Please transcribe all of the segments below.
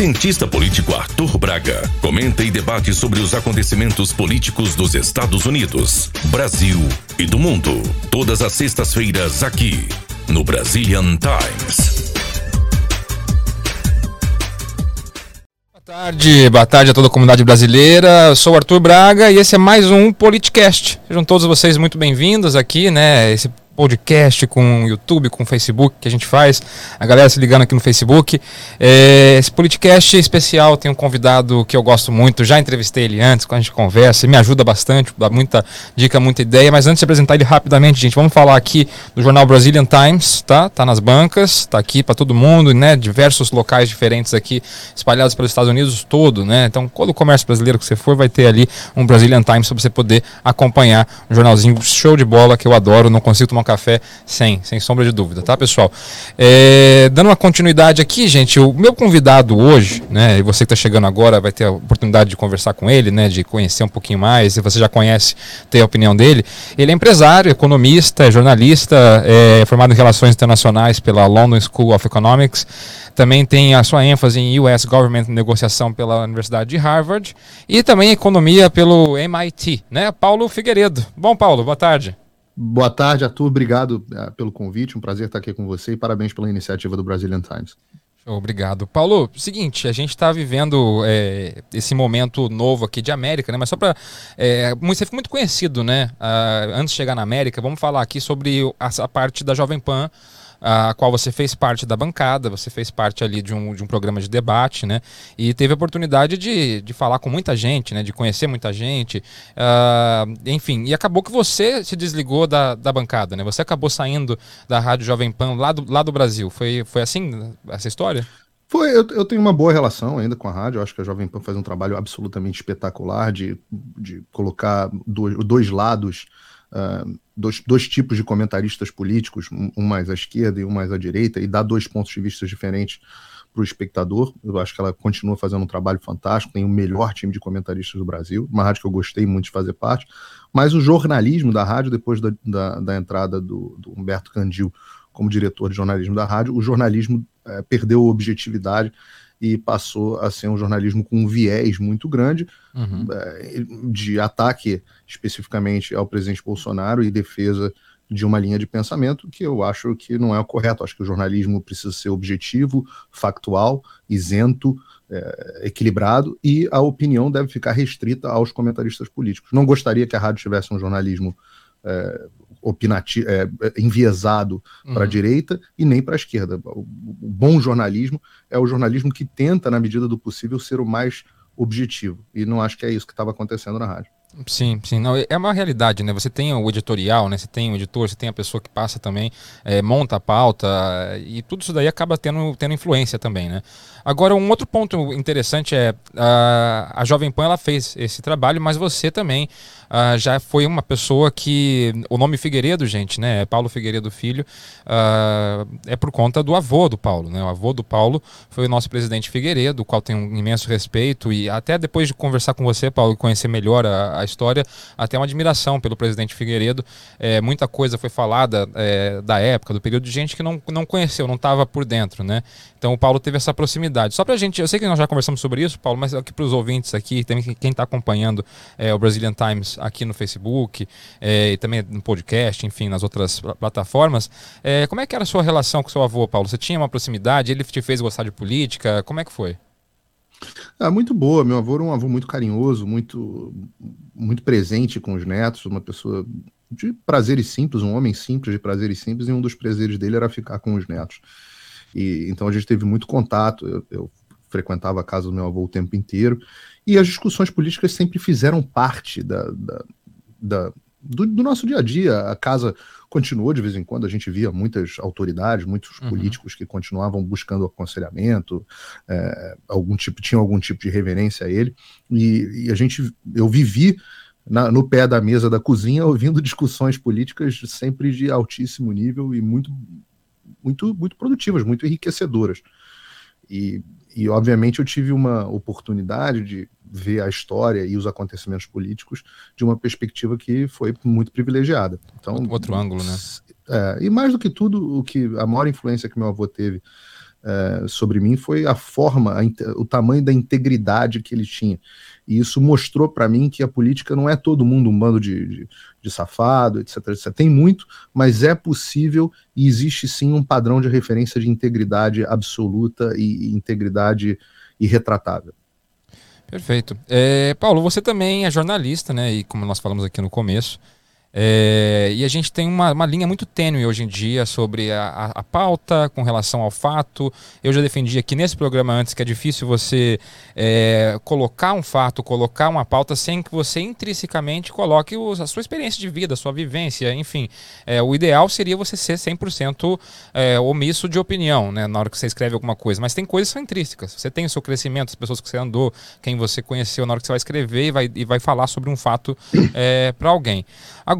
cientista político Arthur Braga comenta e debate sobre os acontecimentos políticos dos Estados Unidos, Brasil e do mundo. Todas as sextas-feiras aqui no Brazilian Times. Boa tarde, boa tarde a toda a comunidade brasileira. Eu sou Arthur Braga e esse é mais um Politicast. Sejam todos vocês muito bem-vindos aqui, né? Esse podcast, com YouTube, com Facebook que a gente faz, a galera se ligando aqui no Facebook. É, esse podcast especial tem um convidado que eu gosto muito, já entrevistei ele antes, quando a gente conversa, ele me ajuda bastante, dá muita dica, muita ideia, mas antes de apresentar ele rapidamente, gente, vamos falar aqui do jornal Brazilian Times, tá? Tá nas bancas, tá aqui para todo mundo, né? Diversos locais diferentes aqui, espalhados pelos Estados Unidos todo, né? Então, todo o comércio brasileiro que você for, vai ter ali um Brazilian Times para você poder acompanhar um jornalzinho show de bola que eu adoro, não consigo tomar café sem, sem sombra de dúvida, tá, pessoal? É, dando uma continuidade aqui, gente, o meu convidado hoje, né, e você que está chegando agora vai ter a oportunidade de conversar com ele, né, de conhecer um pouquinho mais, se você já conhece, ter a opinião dele. Ele é empresário, economista, é jornalista, é formado em relações internacionais pela London School of Economics, também tem a sua ênfase em US Government Negociação pela Universidade de Harvard e também economia pelo MIT, né? Paulo Figueiredo. Bom, Paulo, boa tarde. Boa tarde, Arthur. Obrigado uh, pelo convite. Um prazer estar aqui com você e parabéns pela iniciativa do Brazilian Times. Obrigado. Paulo, seguinte, a gente está vivendo é, esse momento novo aqui de América, né? Mas só para. É, você foi muito conhecido, né? Uh, antes de chegar na América, vamos falar aqui sobre a, a parte da Jovem Pan a qual você fez parte da bancada, você fez parte ali de um, de um programa de debate, né? E teve a oportunidade de, de falar com muita gente, né? De conhecer muita gente, uh, enfim. E acabou que você se desligou da, da bancada, né? Você acabou saindo da Rádio Jovem Pan lá do, lá do Brasil. Foi, foi assim essa história? Foi, eu, eu, tenho uma boa relação ainda com a rádio. Eu acho que a Jovem Pan faz um trabalho absolutamente espetacular de, de colocar dois, dois lados uh, dois, dois tipos de comentaristas políticos, um mais à esquerda e um mais à direita, e dar dois pontos de vista diferentes para o espectador. Eu acho que ela continua fazendo um trabalho fantástico, tem o melhor time de comentaristas do Brasil, uma rádio que eu gostei muito de fazer parte. Mas o jornalismo da rádio, depois da, da, da entrada do, do, Humberto Candil como diretor de jornalismo da rádio, o jornalismo é, perdeu objetividade e passou a ser um jornalismo com um viés muito grande uhum. Eh, de ataque especificamente ao presidente Bolsonaro e defesa de uma linha de pensamento que eu acho que não é o correto. Acho que o jornalismo precisa ser objetivo, factual, isento, é, equilibrado e a opinião deve ficar restrita aos comentaristas políticos. Não gostaria que a rádio tivesse um jornalismo é, opinati é, enviesado uhum. para a direita e nem para a esquerda. O, o, bom jornalismo é o jornalismo que tenta, na medida do possível, ser o mais objetivo. E não acho que é isso que estava acontecendo na rádio. Sim, sim, não, é uma realidade, né? Você tem o editorial, né? Você tem o editor, você tem a pessoa que passa também, é, monta a pauta e tudo isso daí acaba tendo, tendo influência também, né? Agora, um outro ponto interessante é a, a Jovem Pan ela fez esse trabalho, mas você também uh, já foi uma pessoa que o nome Figueiredo, gente, né? É Paulo Figueiredo Filho, uh, é por conta do avô do Paulo, né? O avô do Paulo foi o nosso presidente Figueiredo, o qual tem um imenso respeito e até depois de conversar com você, Paulo, e conhecer melhor a, a história, até uma admiração pelo presidente Figueiredo. É, muita coisa foi falada é, da época, do período de gente que não, não conheceu, não estava por dentro, né? Então o Paulo teve essa proximidade. Só para a gente, eu sei que nós já conversamos sobre isso, Paulo, mas aqui para os ouvintes aqui, também quem está acompanhando é, o Brazilian Times aqui no Facebook é, e também no podcast, enfim, nas outras plataformas. É, como é que era a sua relação com seu avô, Paulo? Você tinha uma proximidade? Ele te fez gostar de política? Como é que foi? Ah, muito boa. Meu avô era um avô muito carinhoso, muito, muito presente com os netos, uma pessoa de prazeres simples, um homem simples de prazeres simples, e um dos prazeres dele era ficar com os netos. E então a gente teve muito contato. Eu, eu frequentava a casa do meu avô o tempo inteiro e as discussões políticas sempre fizeram parte da, da, da do, do, nosso dia a dia. A casa continuou de vez em quando, a gente via muitas autoridades, muitos uhum. políticos que continuavam buscando aconselhamento, é, algum tipo, tinham algum tipo de reverência a ele, e, e a gente, eu vivi na, no pé da mesa da cozinha ouvindo discussões políticas sempre de altíssimo nível e muito, muito, muito produtivas, muito enriquecedoras. E, e obviamente eu tive uma oportunidade de ver a história e os acontecimentos políticos de uma perspectiva que foi muito privilegiada. Então, outro ângulo, né? É, e mais do que tudo, o que a maior influência que meu avô teve é, sobre mim foi a forma, a, o tamanho da integridade que ele tinha. E isso mostrou para mim que a política não é todo mundo um bando de, de, de, safado, etc, etc. Tem muito, mas é possível e existe sim um padrão de referência de integridade absoluta e, e integridade irretratável. Perfeito. É, Paulo, você também é jornalista, né? E como nós falamos aqui no começo, é, e a gente tem uma, uma linha muito tênue hoje em dia sobre a, a, a, pauta com relação ao fato. Eu já defendi aqui nesse programa antes que é difícil você é, colocar um fato, colocar uma pauta sem que você intrinsecamente coloque os, a sua experiência de vida, a sua vivência, enfim. É, o ideal seria você ser 100% é, omisso de opinião né, na hora que você escreve alguma coisa. Mas tem coisas que são intrínsecas. Você tem o seu crescimento, as pessoas que você andou, quem você conheceu na hora que você vai escrever e vai, e vai falar sobre um fato é, para alguém. Agora,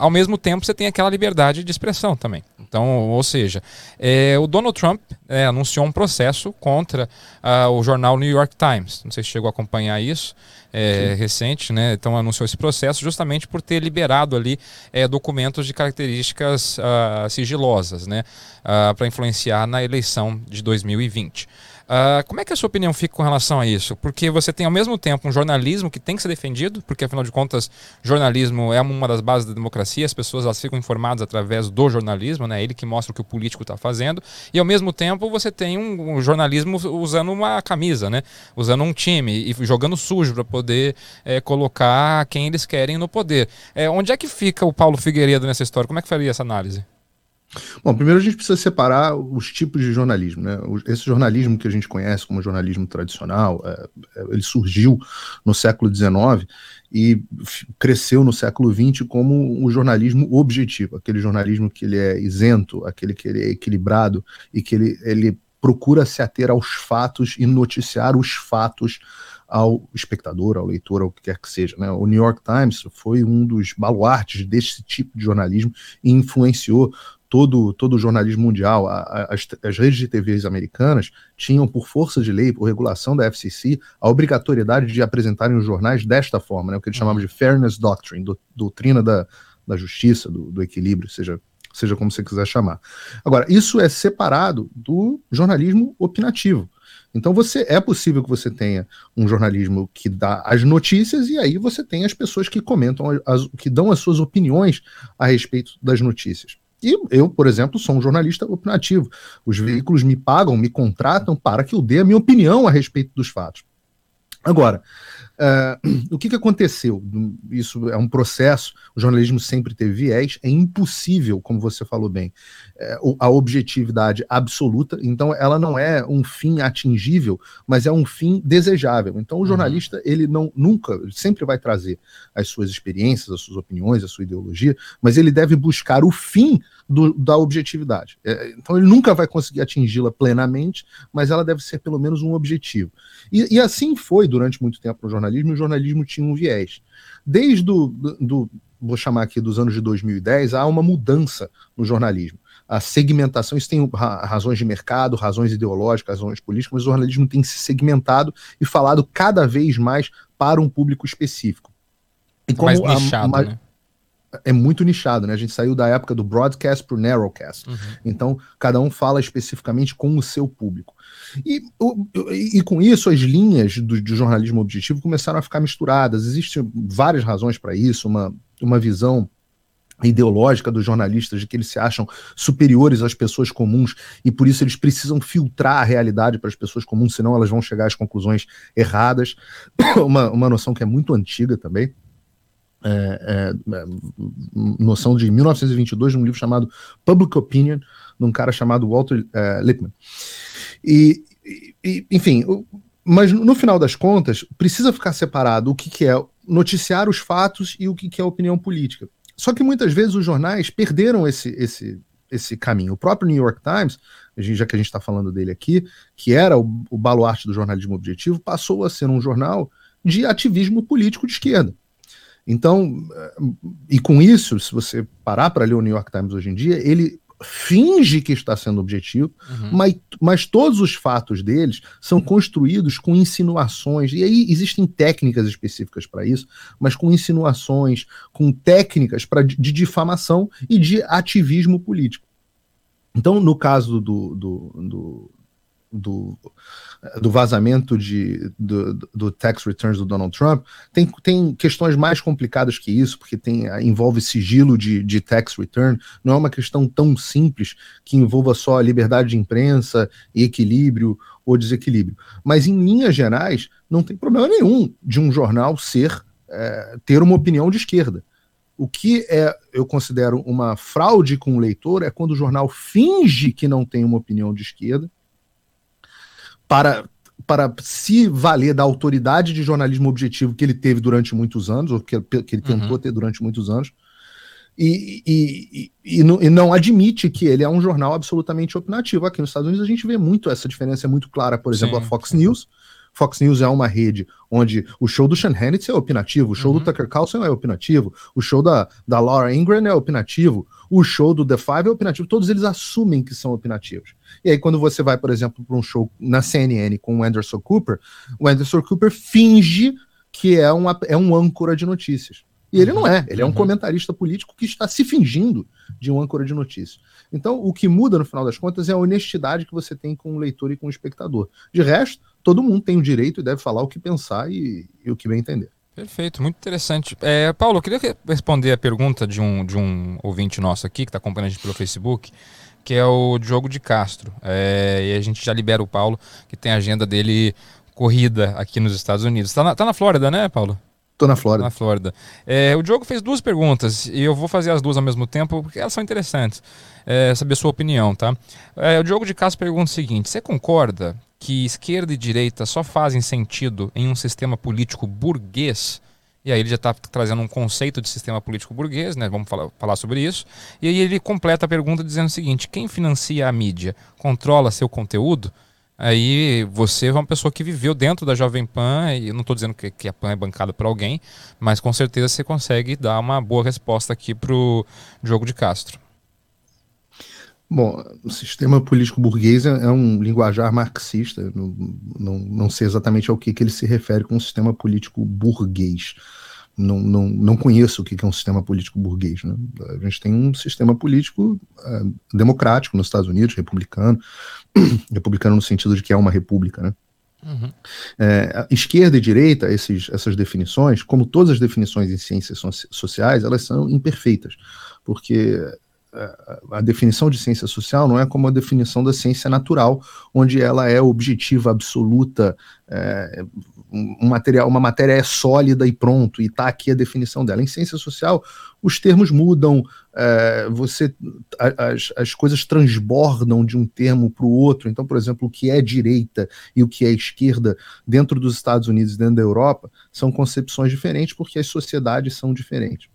ao mesmo tempo, você tem aquela liberdade de expressão também. Então, ou seja, é, o Donald Trump é, anunciou um processo contra uh, o jornal New York Times. Não sei se chegou a acompanhar isso. É, recente, né? Então anunciou esse processo justamente por ter liberado ali é, documentos de características uh, sigilosas, né? Uh, para influenciar na eleição de 2020. Uh, como é que a sua opinião fica com relação a isso? Porque você tem ao mesmo tempo um jornalismo que tem que ser defendido, porque afinal de contas, jornalismo é uma das bases da democracia, as pessoas elas ficam informadas através do jornalismo, né? ele que mostra o que o político está fazendo, e ao mesmo tempo você tem um, um, jornalismo usando uma camisa, né? usando um time e jogando sujo para poder é, colocar quem eles querem no poder. É, onde é que fica o Paulo Figueiredo nessa história? Como é que faria essa análise? Bom, primeiro a gente precisa separar os tipos de jornalismo. Né? Esse jornalismo que a gente conhece como jornalismo tradicional, é, é ele surgiu no século XIX e cresceu no século XX como um jornalismo objetivo, aquele jornalismo que ele é isento, aquele que ele é equilibrado e que ele, ele procura se ater aos fatos e noticiar os fatos ao espectador, ao leitor, ao que quer que seja. Né? O New York Times foi um dos baluartes desse tipo de jornalismo e influenciou todo, todo o jornalismo mundial, a, a, as, as, redes de TVs americanas tinham, por força de lei, por regulação da FCC, a obrigatoriedade de apresentarem os jornais desta forma, né, o que eles chamavam de Fairness Doctrine, do, doutrina da, da justiça, do, do equilíbrio, seja, seja como você quiser chamar. Agora, isso é separado do jornalismo opinativo. Então você é possível que você tenha um jornalismo que dá as notícias e aí você tem as pessoas que comentam, as, que dão as suas opiniões a respeito das notícias. E eu, por exemplo, sou um jornalista opinativo. Os veículos me pagam, me contratam para que eu dê a minha opinião a respeito dos fatos. Agora, Uh, o que, que aconteceu? Isso é um processo, o jornalismo sempre teve viés, é impossível, como você falou bem, é, a objetividade absoluta, então ela não é um fim atingível, mas é um fim desejável. Então o uhum. jornalista, uhum. ele não nunca, ele sempre vai trazer as suas experiências, as suas opiniões, a sua ideologia, mas ele deve buscar o fim do, da objetividade. É, então ele nunca vai conseguir atingi-la plenamente, mas ela deve ser pelo menos um objetivo. E, e assim foi durante muito tempo no jornalismo, e o jornalismo tinha um viés. Desde o, do, vou chamar aqui dos anos de 2010, há uma mudança no jornalismo. A segmentação, isso tem razões de mercado, razões ideológicas, razões políticas, mas o jornalismo tem se segmentado e falado cada vez mais para um público específico. E como mais nichado, a, né? É muito nichado, né? A gente saiu da época do broadcast para o narrowcast. Uhum. Então, cada um fala especificamente com o seu público. E, e, e com isso, as linhas do, do, jornalismo objetivo começaram a ficar misturadas. Existem várias razões para isso, uma, uma visão ideológica dos jornalistas de que eles se acham superiores às pessoas comuns e por isso eles precisam filtrar a realidade para as pessoas comuns, senão elas vão chegar às conclusões erradas. uma, uma noção que é muito antiga também é, é, noção de 1922, num livro chamado Public Opinion, de um cara chamado Walter é, Lippmann. E, e, enfim, mas no final das contas, precisa ficar separado o que, que é noticiar os fatos e o que, que é opinião política. Só que muitas vezes os jornais perderam esse, esse, esse caminho. O próprio New York Times, já que a gente está falando dele aqui, que era o, o baluarte do jornalismo objetivo, passou a ser um jornal de ativismo político de esquerda. Então, eh, e com isso, se você parar para ler o New York Times hoje em dia, ele finge que está sendo objetivo, uhum. mas, mas todos os fatos deles são construídos com insinuações, e aí existem técnicas específicas para isso, mas com insinuações, com técnicas pra, de difamação e de ativismo político. Então, no caso do, do, do do, do vazamento de, do, do, tax returns do Donald Trump, tem, tem questões mais complicadas que isso, porque tem, envolve sigilo de, de tax return, não é uma questão tão simples que envolva só liberdade de imprensa, equilíbrio ou desequilíbrio. Mas, em linhas gerais, não tem problema nenhum de um jornal ser é, ter uma opinião de esquerda. O que é, eu considero uma fraude com o leitor é quando o jornal finge que não tem uma opinião de esquerda para, para se valer da autoridade de jornalismo objetivo que ele teve durante muitos anos, ou que, que ele tentou uhum. ter durante muitos anos, e, e, e, e, não, admite que ele é um jornal absolutamente opinativo. Aqui nos Estados Unidos a gente vê muito essa diferença, é muito clara. Por exemplo, Sim. a Fox News Fox News é uma rede onde o show do Sean Hannity é opinativo, o show uhum. do Tucker Carlson é opinativo, o show da, da Laura Ingram é opinativo, o show do The Five é opinativo, todos eles assumem que são opinativos. E aí, quando você vai, por exemplo, para um show na CNN com o Anderson Cooper, o Anderson Cooper finge que é, uma, é um âncora de notícias. E ele não é, ele é um uhum. comentarista político que está se fingindo de um âncora de notícias. Então, o que muda no final das contas é a honestidade que você tem com o leitor e com o espectador. De resto, todo mundo tem o direito e deve falar o que pensar e, e o que bem entender. Perfeito, muito interessante. É, Paulo, eu queria responder a pergunta de um, de um ouvinte nosso aqui, que está acompanhando a gente pelo Facebook, que é o Diogo de Castro. É, e a gente já libera o Paulo, que tem a agenda dele corrida aqui nos Estados Unidos. Está na, tá na Flórida, né, Paulo? Tô na Flórida. Na Flórida. É, o Diogo fez duas perguntas e eu vou fazer as duas ao mesmo tempo porque elas são interessantes. É, saber a sua opinião, tá? É, o Diogo de Castro pergunta o seguinte: você concorda que esquerda e direita só fazem sentido em um sistema político burguês? E aí ele já está trazendo um conceito de sistema político burguês, né? Vamos falar, falar sobre isso. E aí ele completa a pergunta dizendo o seguinte: quem financia a mídia controla seu conteúdo? Aí você é uma pessoa que viveu dentro da Jovem Pan, e eu não estou dizendo que, que, a Pan é bancada por alguém, mas com certeza você consegue dar uma boa resposta aqui para o jogo de Castro. Bom, o sistema político burguês é, é um linguajar marxista, não, não, não sei exatamente ao que, que ele se refere com o sistema político burguês. Não, não, não conheço o que, que é um sistema político burguês. Né? A gente tem um sistema político uh, democrático nos Estados Unidos, republicano, republicano no sentido de que é uma república, né? Uhum. É, esquerda e direita, esses, essas definições, como todas as definições em ciências sociais, elas são imperfeitas, porque a definição de ciência social não é como a definição da ciência natural, onde ela é objetiva, absoluta, é, um material, uma matéria é sólida e pronto, e está aqui a definição dela. Em ciência social, os termos mudam, é, você as, as coisas transbordam de um termo para o outro. Então, por exemplo, o que é direita e o que é esquerda dentro dos Estados Unidos e dentro da Europa são concepções diferentes porque as sociedades são diferentes.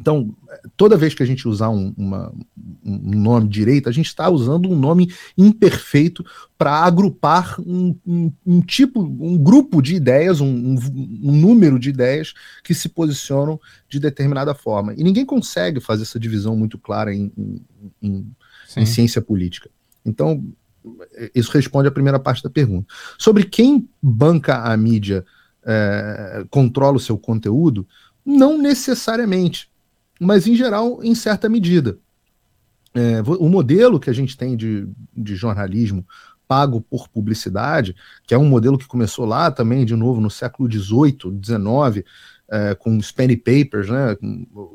Então, toda vez que a gente usar um, uma, um nome direito, a gente está usando um nome imperfeito para agrupar um, um, um, tipo, um grupo de ideias, um, número de ideias que se posicionam de determinada forma. E ninguém consegue fazer essa divisão muito clara em, em, em ciência política. Então, isso responde à primeira parte da pergunta. Sobre quem banca a mídia é, controla o seu conteúdo, não necessariamente mas em geral, em certa medida. É, o modelo que a gente tem de, de jornalismo pago por publicidade, que é um modelo que começou lá também, de novo, no século XVIII, XIX, é, com os penny papers, né,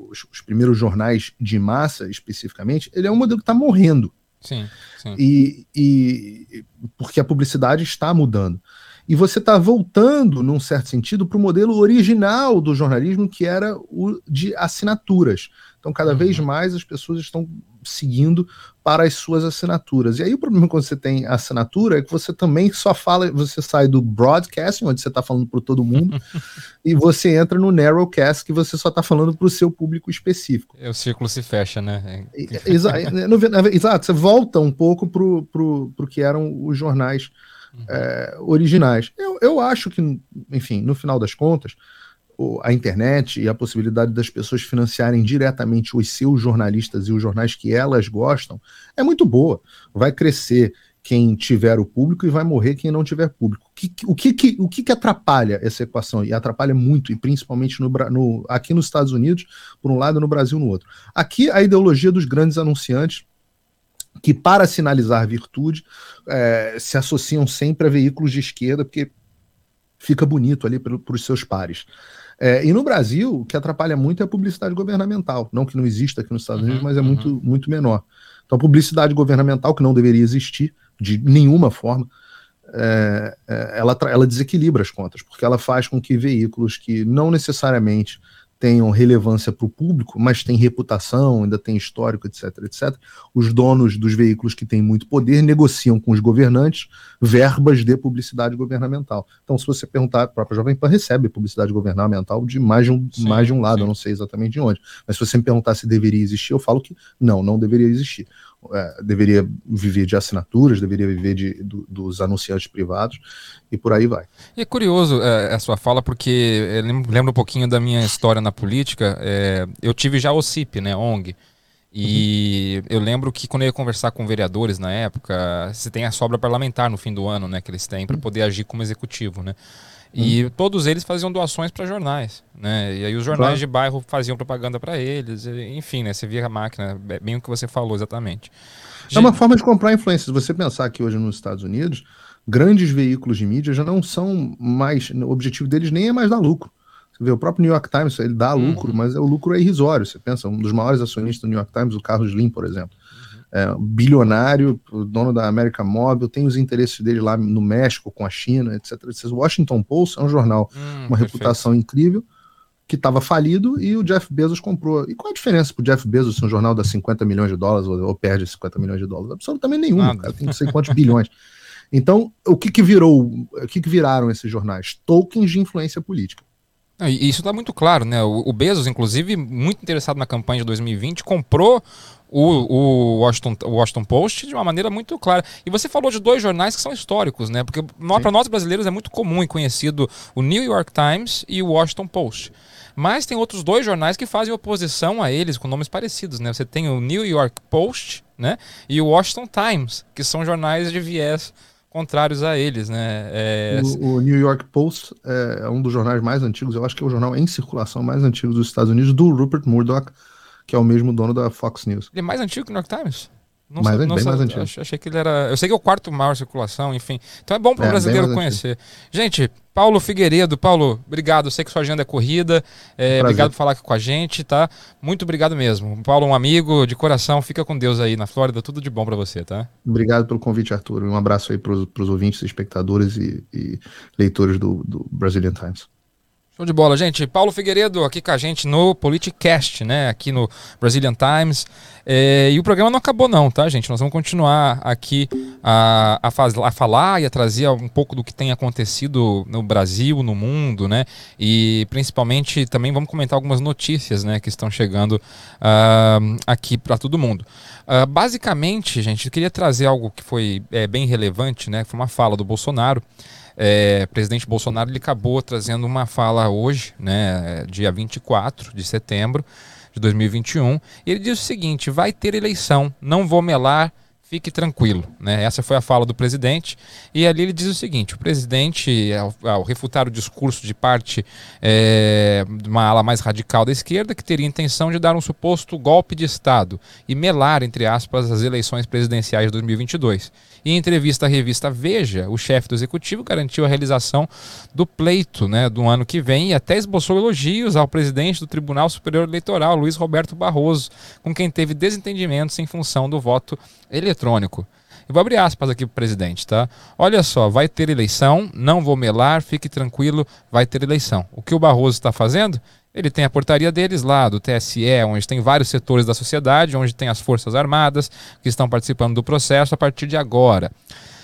os, os, primeiros jornais de massa especificamente, ele é um modelo que está morrendo. Sim, sim. E, e porque a publicidade está mudando e você está voltando, num certo sentido, para o modelo original do jornalismo, que era o de assinaturas. Então, cada uhum. vez mais as pessoas estão seguindo para as suas assinaturas. E aí o problema quando você tem assinatura é que você também só fala, você sai do broadcasting, onde você está falando para todo mundo, e você entra no narrowcast, que você só está falando para o seu público específico. E o círculo se fecha, né? Exato, exato você volta um pouco para o que eram os jornais é, originais. Eu, eu acho que, enfim, no final das contas, a internet e a possibilidade das pessoas financiarem diretamente os seus jornalistas e os jornais que elas gostam é muito boa. Vai crescer quem tiver o público e vai morrer quem não tiver público. O que, o que, que atrapalha essa equação? E atrapalha muito, e principalmente no, no, aqui nos Estados Unidos, por um lado, no Brasil no outro. Aqui, a ideologia dos grandes anunciantes que, para sinalizar virtude, é, se associam sempre a veículos de esquerda, porque fica bonito ali para os seus pares. É, e no Brasil, o que atrapalha muito é a publicidade governamental. Não que não exista aqui nos Estados uhum, Unidos, mas é uhum. muito, muito menor. Então, a publicidade governamental, que não deveria existir de nenhuma forma, é, é, ela, ela desequilibra as contas, porque ela faz com que veículos que não necessariamente tenham relevância para o público, mas têm reputação, ainda tem histórico, etc, etc. Os donos dos veículos que têm muito poder negociam com os governantes verbas de publicidade governamental. Então, se você perguntar, a própria Jovem Pan recebe publicidade governamental de mais de um, sim, mais de um lado, sim. eu não sei exatamente de onde. Mas se você me perguntar se deveria existir, eu falo que não, não deveria existir é, deveria viver de assinaturas, deveria viver de, do, dos anunciantes privados e por aí vai. E é curioso é, a sua fala, porque lembra um pouquinho da minha história na política. É, eu tive já o CIP, né, ONG. E eu lembro que quando eu ia conversar com vereadores na época, você tem a sobra parlamentar no fim do ano, né, que eles têm para poder agir como executivo, né? E hum. todos eles faziam doações para jornais, né? E aí os jornais claro. de bairro faziam propaganda para eles, enfim, né? Você via a máquina, bem o que você falou exatamente. É uma forma de comprar influência. Se você pensar que hoje nos Estados Unidos, grandes veículos de mídia já não são mais, o objetivo deles nem é mais dar lucro. Você vê, o próprio New York Times, ele dá lucro, uhum. mas o lucro é irrisório. Você pensa, um dos maiores acionistas do New York Times, o Carlos Slim, por exemplo é, bilionário, dono da América Móvel, tem os interesses dele lá no México, com a China, etc. O Washington Post é um jornal, hum, uma perfeito. reputação incrível, que estava falido e o Jeff Bezos comprou. E qual a diferença para o Jeff Bezos se um jornal dá 50 milhões de dólares ou, ou perde 50 milhões de dólares? Absolutamente nenhum, cara, tem não sei quantos bilhões. Então, o que, que virou, o que, que viraram esses jornais? Tokens de influência política. Isso está muito claro, né? O Bezos, inclusive, muito interessado na campanha de 2020, comprou o, o, Washington, o Washington Post de uma maneira muito clara. E você falou de dois jornais que são históricos, né? Porque para nós brasileiros é muito comum e conhecido o New York Times e o Washington Post. Mas tem outros dois jornais que fazem oposição a eles com nomes parecidos, né? Você tem o New York Post, né? E o Washington Times, que são jornais de viés contrários a eles, né? É... O, o, New York Post é um dos jornais mais antigos, eu acho que é o jornal em circulação mais antigo dos Estados Unidos, do Rupert Murdoch, que é o mesmo dono da Fox News. Ele é mais antigo que o New York Times? Não mais, sei, não bem mais antigo. Achei que ele era. Eu sei que é o quarto maior circulação, enfim. Então é bom para o é, brasileiro conhecer. Antigo. Gente, Paulo Figueiredo, Paulo, obrigado. Eu sei que sua agenda é corrida. É, obrigado por falar aqui com a gente, tá? Muito obrigado mesmo. Paulo, um amigo de coração. Fica com Deus aí na Flórida. Tudo de bom para você, tá? Obrigado pelo convite, Arthur. Um abraço aí para os ouvintes, espectadores e, e leitores do, do Brazilian Times. Show de bola, gente. Paulo Figueiredo aqui com a gente no Politicast, né? Aqui no Brazilian Times. É, e o programa não acabou, não, tá, gente? Nós vamos continuar aqui a, a, faz, a, falar e a trazer um pouco do que tem acontecido no Brasil, no mundo, né? E principalmente também vamos comentar algumas notícias, né, que estão chegando uh, aqui para todo mundo. Uh, basicamente, gente, eu queria trazer algo que foi é, bem relevante, né? Foi uma fala do Bolsonaro é, presidente Bolsonaro ele acabou trazendo uma fala hoje, né, dia 24 de setembro de 2021, e ele diz o seguinte: vai ter eleição, não vou melar fique tranquilo. Né? Essa foi a fala do presidente. E ali ele diz o seguinte: o presidente, ao, ao refutar o discurso de parte é, de uma ala mais radical da esquerda, que teria intenção de dar um suposto golpe de Estado e melar, entre aspas, as eleições presidenciais de 2022. E em entrevista à revista Veja, o chefe do executivo garantiu a realização do pleito né, do ano que vem e até esboçou elogios ao presidente do Tribunal Superior Eleitoral, Luiz Roberto Barroso, com quem teve desentendimentos em função do voto eletrônico. Eu vou abrir aspas aqui para o presidente, tá? Olha só, vai ter eleição, não vou melar, fique tranquilo, vai ter eleição. O que o Barroso está fazendo? Ele tem a portaria deles lá, do TSE, onde tem vários setores da sociedade, onde tem as Forças Armadas que estão participando do processo a partir de agora.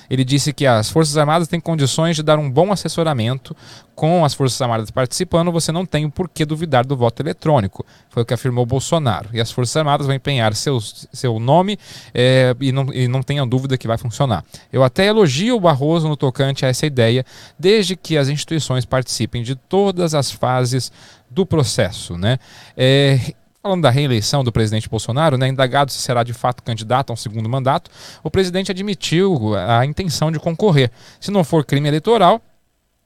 Ele disse que as Forças Armadas têm condições de dar um bom assessoramento. Com as Forças Armadas participando, você não tem o porquê duvidar do voto eletrônico. Foi o que afirmou Bolsonaro. E as Forças Armadas vão empenhar seus, seu nome é, e, não, e não tenham dúvida que vai funcionar. Eu até elogio o Barroso no tocante a essa ideia, desde que as instituições participem de todas as fases do processo. Né? É, Falando da reeleição do presidente Bolsonaro, né, indagado se será de fato candidato a um segundo mandato, o presidente admitiu a intenção de concorrer. Se não for crime eleitoral,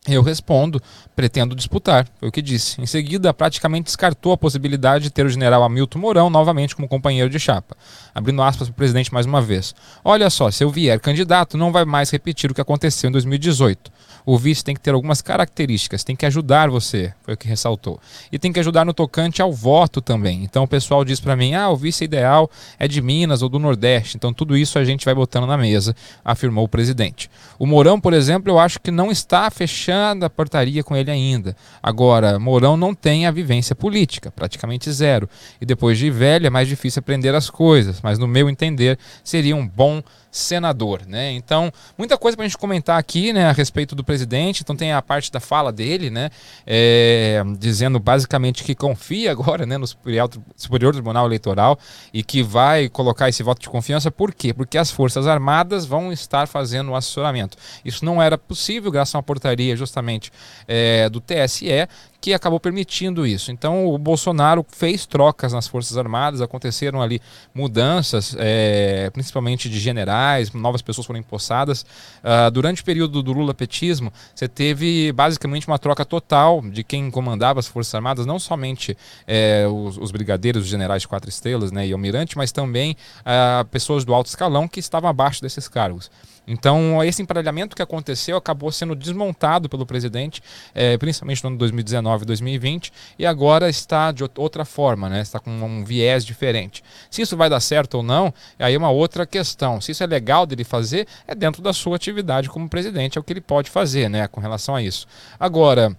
Eu respondo, pretendo disputar, foi o que disse. Em seguida, praticamente descartou a possibilidade de ter o general Hamilton Mourão novamente como companheiro de chapa. Abrindo aspas para o presidente mais uma vez. Olha só, se eu vier candidato, não vai mais repetir o que aconteceu em 2018 o vice tem que ter algumas características, tem que ajudar você, foi o que ressaltou. E tem que ajudar no tocante ao voto também. Então o pessoal diz para mim: ah, o vice ideal é de Minas ou do Nordeste. Então tudo isso a gente vai botando na mesa, afirmou o presidente. O Mourão, por exemplo, eu acho que não está fechando a portaria com ele ainda. Agora, Mourão não tem a vivência política, praticamente zero. E depois de velho é mais difícil aprender as coisas, mas no meu entender seria um bom senador, né? Então, muita coisa para a gente comentar aqui, né, a respeito do presidente. Então, tem a parte da fala dele, né, é, dizendo basicamente que confia agora, né, no Superior, Superior Tribunal Eleitoral e que vai colocar esse voto de confiança. Por quê? Porque as Forças Armadas vão estar fazendo o assessoramento. Isso não era possível graças a uma portaria justamente é, do TSE que acabou permitindo isso. Então o Bolsonaro fez trocas nas Forças Armadas, aconteceram ali mudanças, é, principalmente de generais, novas pessoas foram empossadas. Uh, durante o período do Lula-petismo, você teve basicamente uma troca total de quem comandava as Forças Armadas, não somente é, os, os, brigadeiros, os generais de quatro estrelas né, e almirante, mas também uh, pessoas do alto escalão que estavam abaixo desses cargos. Então, esse emparelhamento que aconteceu acabou sendo desmontado pelo presidente, é, principalmente no ano 2019 e 2020, e agora está de outra forma, né? está com um viés diferente. Se isso vai dar certo ou não, aí é uma outra questão. Se isso é legal dele fazer, é dentro da sua atividade como presidente, é o que ele pode fazer né, com relação a isso. Agora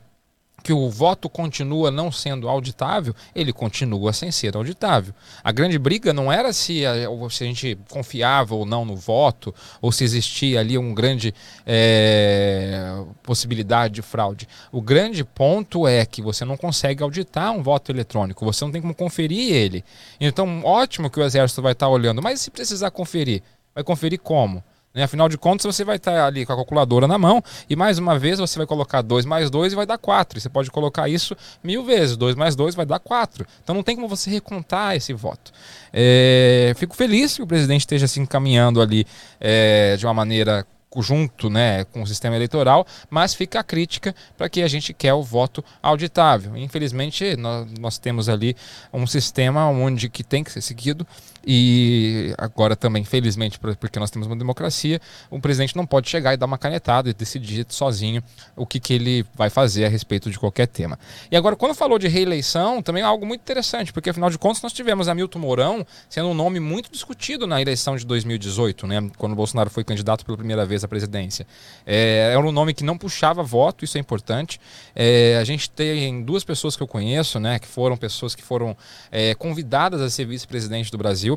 que o voto continua não sendo auditável, ele continua sem ser auditável. A grande briga não era se a, se a gente confiava ou não no voto, ou se existia ali uma grande é, possibilidade de fraude. O grande ponto é que você não consegue auditar um voto eletrônico, você não tem como conferir ele. Então, ótimo que o Exército vai estar olhando, mas se precisar conferir, vai conferir como? Né? Afinal de contas, você vai estar ali com a calculadora na mão e mais uma vez você vai colocar 2 mais 2 e vai dar 4. Você pode colocar isso mil vezes. 2 mais 2 vai dar 4. Então não tem como você recontar esse voto. É, fico feliz que o presidente esteja se encaminhando ali é, de uma maneira junto né, com o sistema eleitoral, mas fica a crítica para que a gente quer o voto auditável. Infelizmente, nós, nós temos ali um sistema onde que tem que ser seguido e agora também, infelizmente, porque nós temos uma democracia, o presidente não pode chegar e dar uma canetada e decidir sozinho o que, que ele vai fazer a respeito de qualquer tema. E agora, quando falou de reeleição, também é algo muito interessante, porque afinal de contas nós tivemos Hamilton Mourão sendo um nome muito discutido na eleição de 2018, né, quando Bolsonaro foi candidato pela primeira vez à presidência. É, era um nome que não puxava voto, isso é importante. É, a gente tem duas pessoas que eu conheço, né, que foram pessoas que foram é, convidadas a ser vice-presidente do Brasil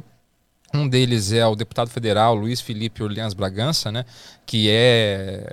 um deles é o deputado federal Luiz Felipe Orleans Bragança, né, que é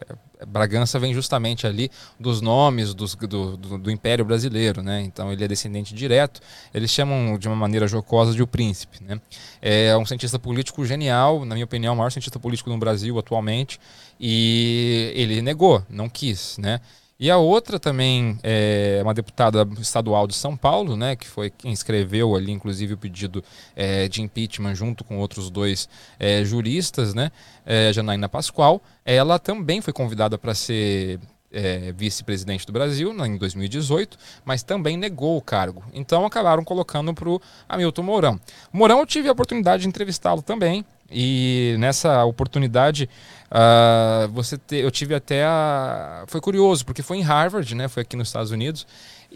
Bragança vem justamente ali dos nomes dos, do, do, do, Império Brasileiro, né? Então ele é descendente direto. Eles chamam de uma maneira jocosa de o príncipe, né? É um cientista político genial, na minha opinião, o maior cientista político no Brasil atualmente. E ele negou, não quis, né? E a outra também é uma deputada estadual de São Paulo, né, que foi quem escreveu ali, inclusive, o pedido é, de impeachment junto com outros dois é, juristas, né, é, Janaína Pascoal. Ela também foi convidada para ser é, vice-presidente do Brasil em 2018, mas também negou o cargo. Então acabaram colocando para o Hamilton Mourão. Mourão eu tive a oportunidade de entrevistá-lo também. E nessa oportunidade, uh, você te, eu tive até a. Foi curioso, porque foi em Harvard, né? Foi aqui nos Estados Unidos.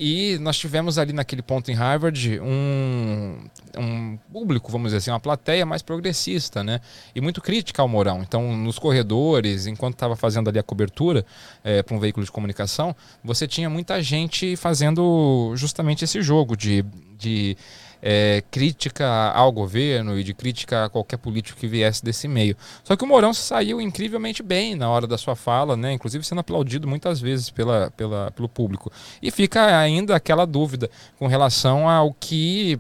E nós tivemos ali naquele ponto em Harvard um, um público, vamos dizer assim, uma plateia mais progressista, né? E muito crítica ao Mourão. Então, nos corredores, enquanto estava fazendo ali a cobertura é, para um veículo de comunicação, você tinha muita gente fazendo justamente esse jogo de. de é, crítica ao governo e de crítica a qualquer político que viesse desse meio. Só que o Mourão saiu incrivelmente bem na hora da sua fala, né? inclusive sendo aplaudido muitas vezes pela, pela, pelo público. E fica ainda aquela dúvida com relação ao que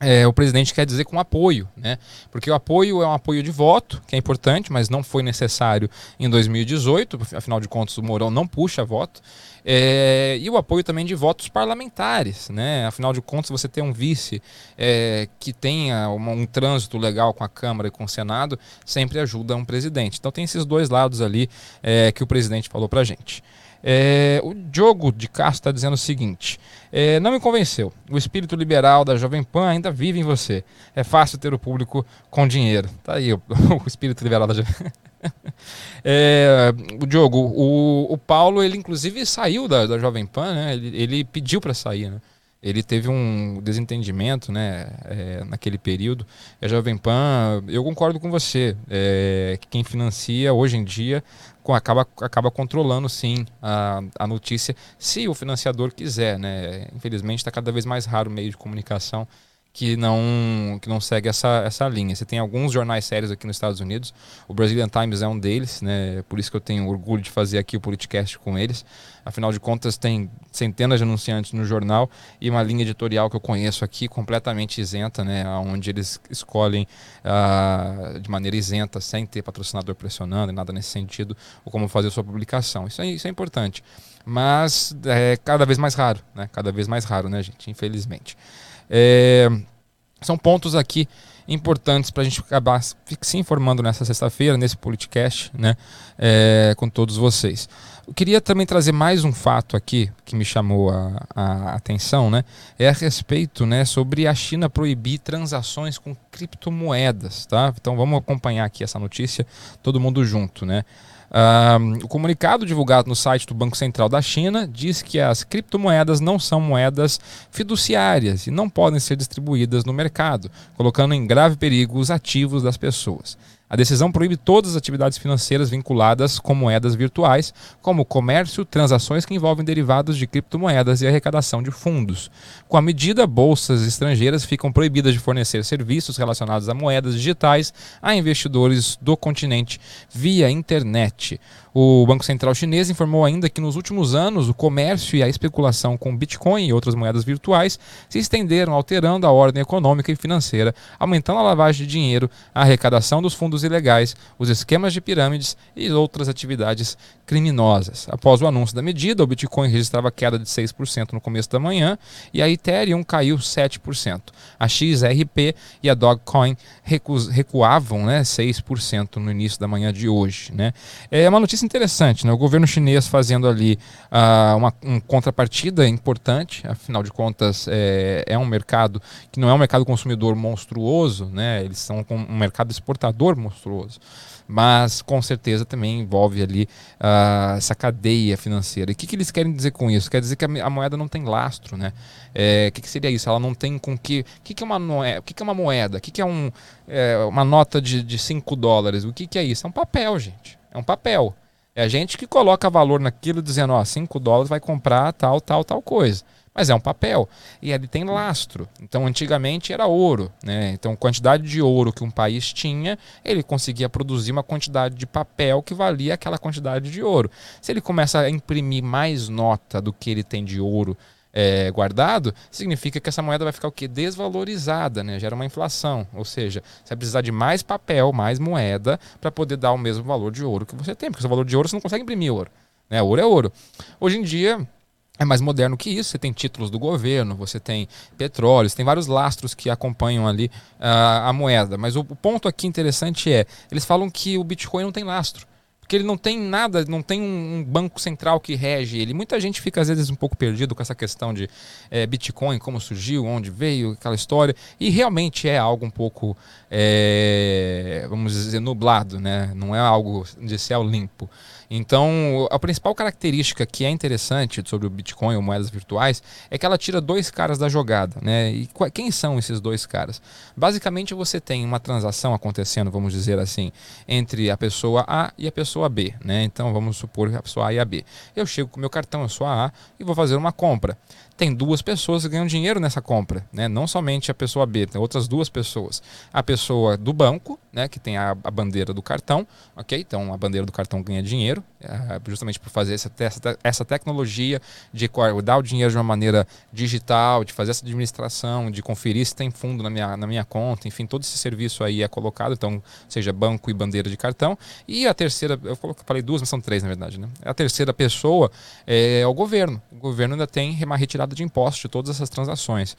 é, o presidente quer dizer com apoio, né? Porque o apoio é um apoio de voto, que é importante, mas não foi necessário em 2018, afinal de contas o Mourão não puxa voto. É, e o apoio também de votos parlamentares, né? Afinal de contas, você ter um vice é, que tenha uma, um trânsito legal com a Câmara e com o Senado sempre ajuda um presidente. Então tem esses dois lados ali é, que o presidente falou para gente. É, o Diogo de Castro está dizendo o seguinte: é, não me convenceu. O espírito liberal da Jovem Pan ainda vive em você. É fácil ter o público com dinheiro. Tá aí o, o espírito liberal da Jovem Pan. é, o Diogo, o, o Paulo, ele inclusive saiu da, da Jovem Pan, né? Ele, ele pediu para sair, né? ele teve um desentendimento né, é, naquele período. A Jovem Pan, eu concordo com você, é, que quem financia hoje em dia acaba, acaba controlando sim a, a notícia, se o financiador quiser. Né? Infelizmente está cada vez mais raro o meio de comunicação que não, que não segue essa, essa linha. Você tem alguns jornais sérios aqui nos Estados Unidos, o Brazilian Times é um deles, né? por isso que eu tenho orgulho de fazer aqui o podcast com eles. Afinal de contas, tem centenas de anunciantes no jornal e uma linha editorial que eu conheço aqui completamente isenta, né? onde eles escolhem uh, de maneira isenta, sem ter patrocinador pressionando, nada nesse sentido, ou como fazer sua publicação. Isso é, isso é importante. Mas é cada vez mais raro, né? cada vez mais raro, né, gente? Infelizmente. É, são pontos aqui importantes para a gente acabar se informando nessa sexta-feira, nesse podcast, né, é, com todos vocês. Eu queria também trazer mais um fato aqui que me chamou a, a, atenção, né? É a respeito, né, sobre a China proibir transações com criptomoedas, tá? Então vamos acompanhar aqui essa notícia, todo mundo junto, né? O comunicado divulgado no site do Banco Central da China diz que as criptomoedas não são moedas fiduciárias e não podem ser distribuídas no mercado, colocando em grave perigo os ativos das pessoas. A decisão proíbe todas as atividades financeiras vinculadas com moedas virtuais, como comércio, transações que envolvem derivados de criptomoedas e arrecadação de fundos. Com a medida, bolsas estrangeiras ficam proibidas de fornecer serviços relacionados a moedas digitais a investidores do continente via internet. O Banco Central Chinês informou ainda que nos últimos anos o comércio e a especulação com Bitcoin e outras moedas virtuais se estenderam, alterando a ordem econômica e financeira, aumentando a lavagem de dinheiro, a arrecadação dos fundos ilegais, os esquemas de pirâmides e outras atividades criminosas. Após o anúncio da medida, o Bitcoin registrava queda de 6% no começo da manhã e a Ethereum caiu 7%. A XRP e a Dogecoin recuavam né, 6% no início da manhã de hoje. Né? É uma notícia interessante, né? o governo chinês fazendo ali uh, uma um contrapartida importante, afinal de contas é, é um mercado que não é um mercado consumidor monstruoso, né? eles são um mercado exportador monstruoso mas com certeza também envolve ali uh, essa cadeia financeira. E o que, que, eles querem dizer com isso? Quer dizer que a, moeda não tem lastro, né? É, o que, que, seria isso? Ela não tem com que. O que, que é uma moeda? O que, que é uma moeda? O que, que é, um, é, uma nota de 5 dólares? O que, que é isso? É um papel, gente. É um papel. É a gente que coloca valor naquilo dizendo, ó, 5 dólares vai comprar tal, tal, tal coisa mas é um papel e ele tem lastro. Então, antigamente era ouro, né? Então, quantidade de ouro que um país tinha, ele conseguia produzir uma quantidade de papel que valia aquela quantidade de ouro. Se ele começa a imprimir mais nota do que ele tem de ouro é, guardado, significa que essa moeda vai ficar o quê? Desvalorizada, né? Gera uma inflação. Ou seja, você vai precisar de mais papel, mais moeda, para poder dar o mesmo valor de ouro que você tem. Porque o valor de ouro você não consegue imprimir ouro. Né? Ouro é ouro. Hoje em dia, é mais moderno que isso. Você tem títulos do governo, você tem petróleo, você tem vários lastros que acompanham ali uh, a moeda. Mas o, o, ponto aqui interessante é: eles falam que o Bitcoin não tem lastro. Porque ele não tem nada, não tem um, banco central que rege ele. Muita gente fica às vezes um pouco perdido com essa questão de é, Bitcoin, como surgiu, onde veio, aquela história. E realmente é algo um pouco, é, vamos dizer, nublado, né? Não é algo de céu limpo. Então, a principal característica que é interessante sobre o Bitcoin ou moedas virtuais é que ela tira dois caras da jogada, né? E quem são esses dois caras? Basicamente, você tem uma transação acontecendo, vamos dizer assim, entre a pessoa A e a pessoa B, né? Então, vamos supor a pessoa A e a B. Eu chego com meu cartão, eu sou a A e vou fazer uma compra tem duas pessoas que ganham dinheiro nessa compra, né? Não somente a pessoa B, tem outras duas pessoas. A pessoa do banco, né, que tem a, a bandeira do cartão, ok? Então a bandeira do cartão ganha dinheiro, justamente por fazer essa, essa, essa tecnologia de dar o dinheiro de uma maneira digital, de fazer essa administração, de conferir se tem fundo na minha, na minha conta, enfim, todo esse serviço aí é colocado, então, seja banco e bandeira de cartão. E a terceira, eu falei duas, mas são três na verdade, né? A terceira pessoa é o governo. O governo ainda tem uma retirada de impostos de todas essas transações.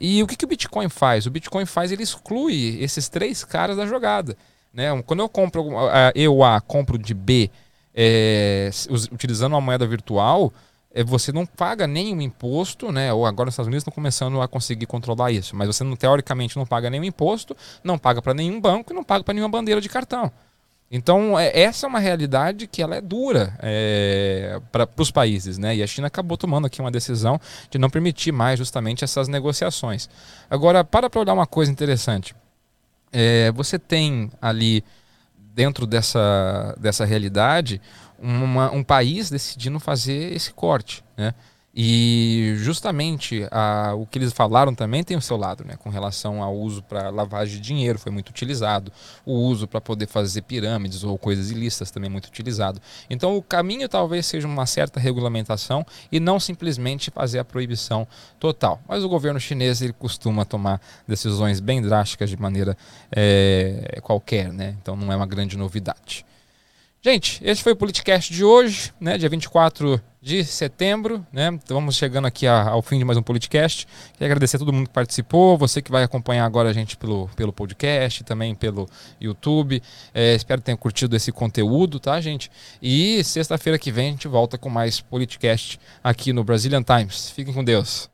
E o que, que o Bitcoin faz? O Bitcoin faz, ele exclui esses três caras da jogada. Né? Quando eu compro, eu A compro de B é, utilizando uma moeda virtual, é, você não paga nenhum imposto, né? Ou agora nos Estados Unidos estão começando a conseguir controlar isso, mas você não, teoricamente não paga nenhum imposto, não paga para nenhum banco e não paga para nenhuma bandeira de cartão. Então, é, essa é uma realidade que ela é dura é, para os países, né? E a China acabou tomando aqui uma decisão de não permitir mais justamente essas negociações. Agora, para para olhar uma coisa interessante. É, você tem ali, dentro dessa, dessa realidade, uma, um país decidindo fazer esse corte, né? E justamente a, o que eles falaram também tem o seu lado, né? Com relação ao uso para lavagem de dinheiro, foi muito utilizado. O uso para poder fazer pirâmides ou coisas ilícitas também é muito utilizado. Então o caminho talvez seja uma certa regulamentação e não simplesmente fazer a proibição total. Mas o governo chinês ele costuma tomar decisões bem drásticas de maneira é, qualquer, né? Então não é uma grande novidade. Gente, esse foi o Politicast de hoje, né, dia 24 de setembro, né? Então vamos chegando aqui ao fim de mais um Politicast. Quero agradecer a todo mundo que participou, você que vai acompanhar agora a gente pelo, pelo podcast, também pelo YouTube. É, espero que tenham curtido esse conteúdo, tá, gente? E sexta-feira que vem a gente volta com mais Politicast aqui no Brazilian Times. Fiquem com Deus.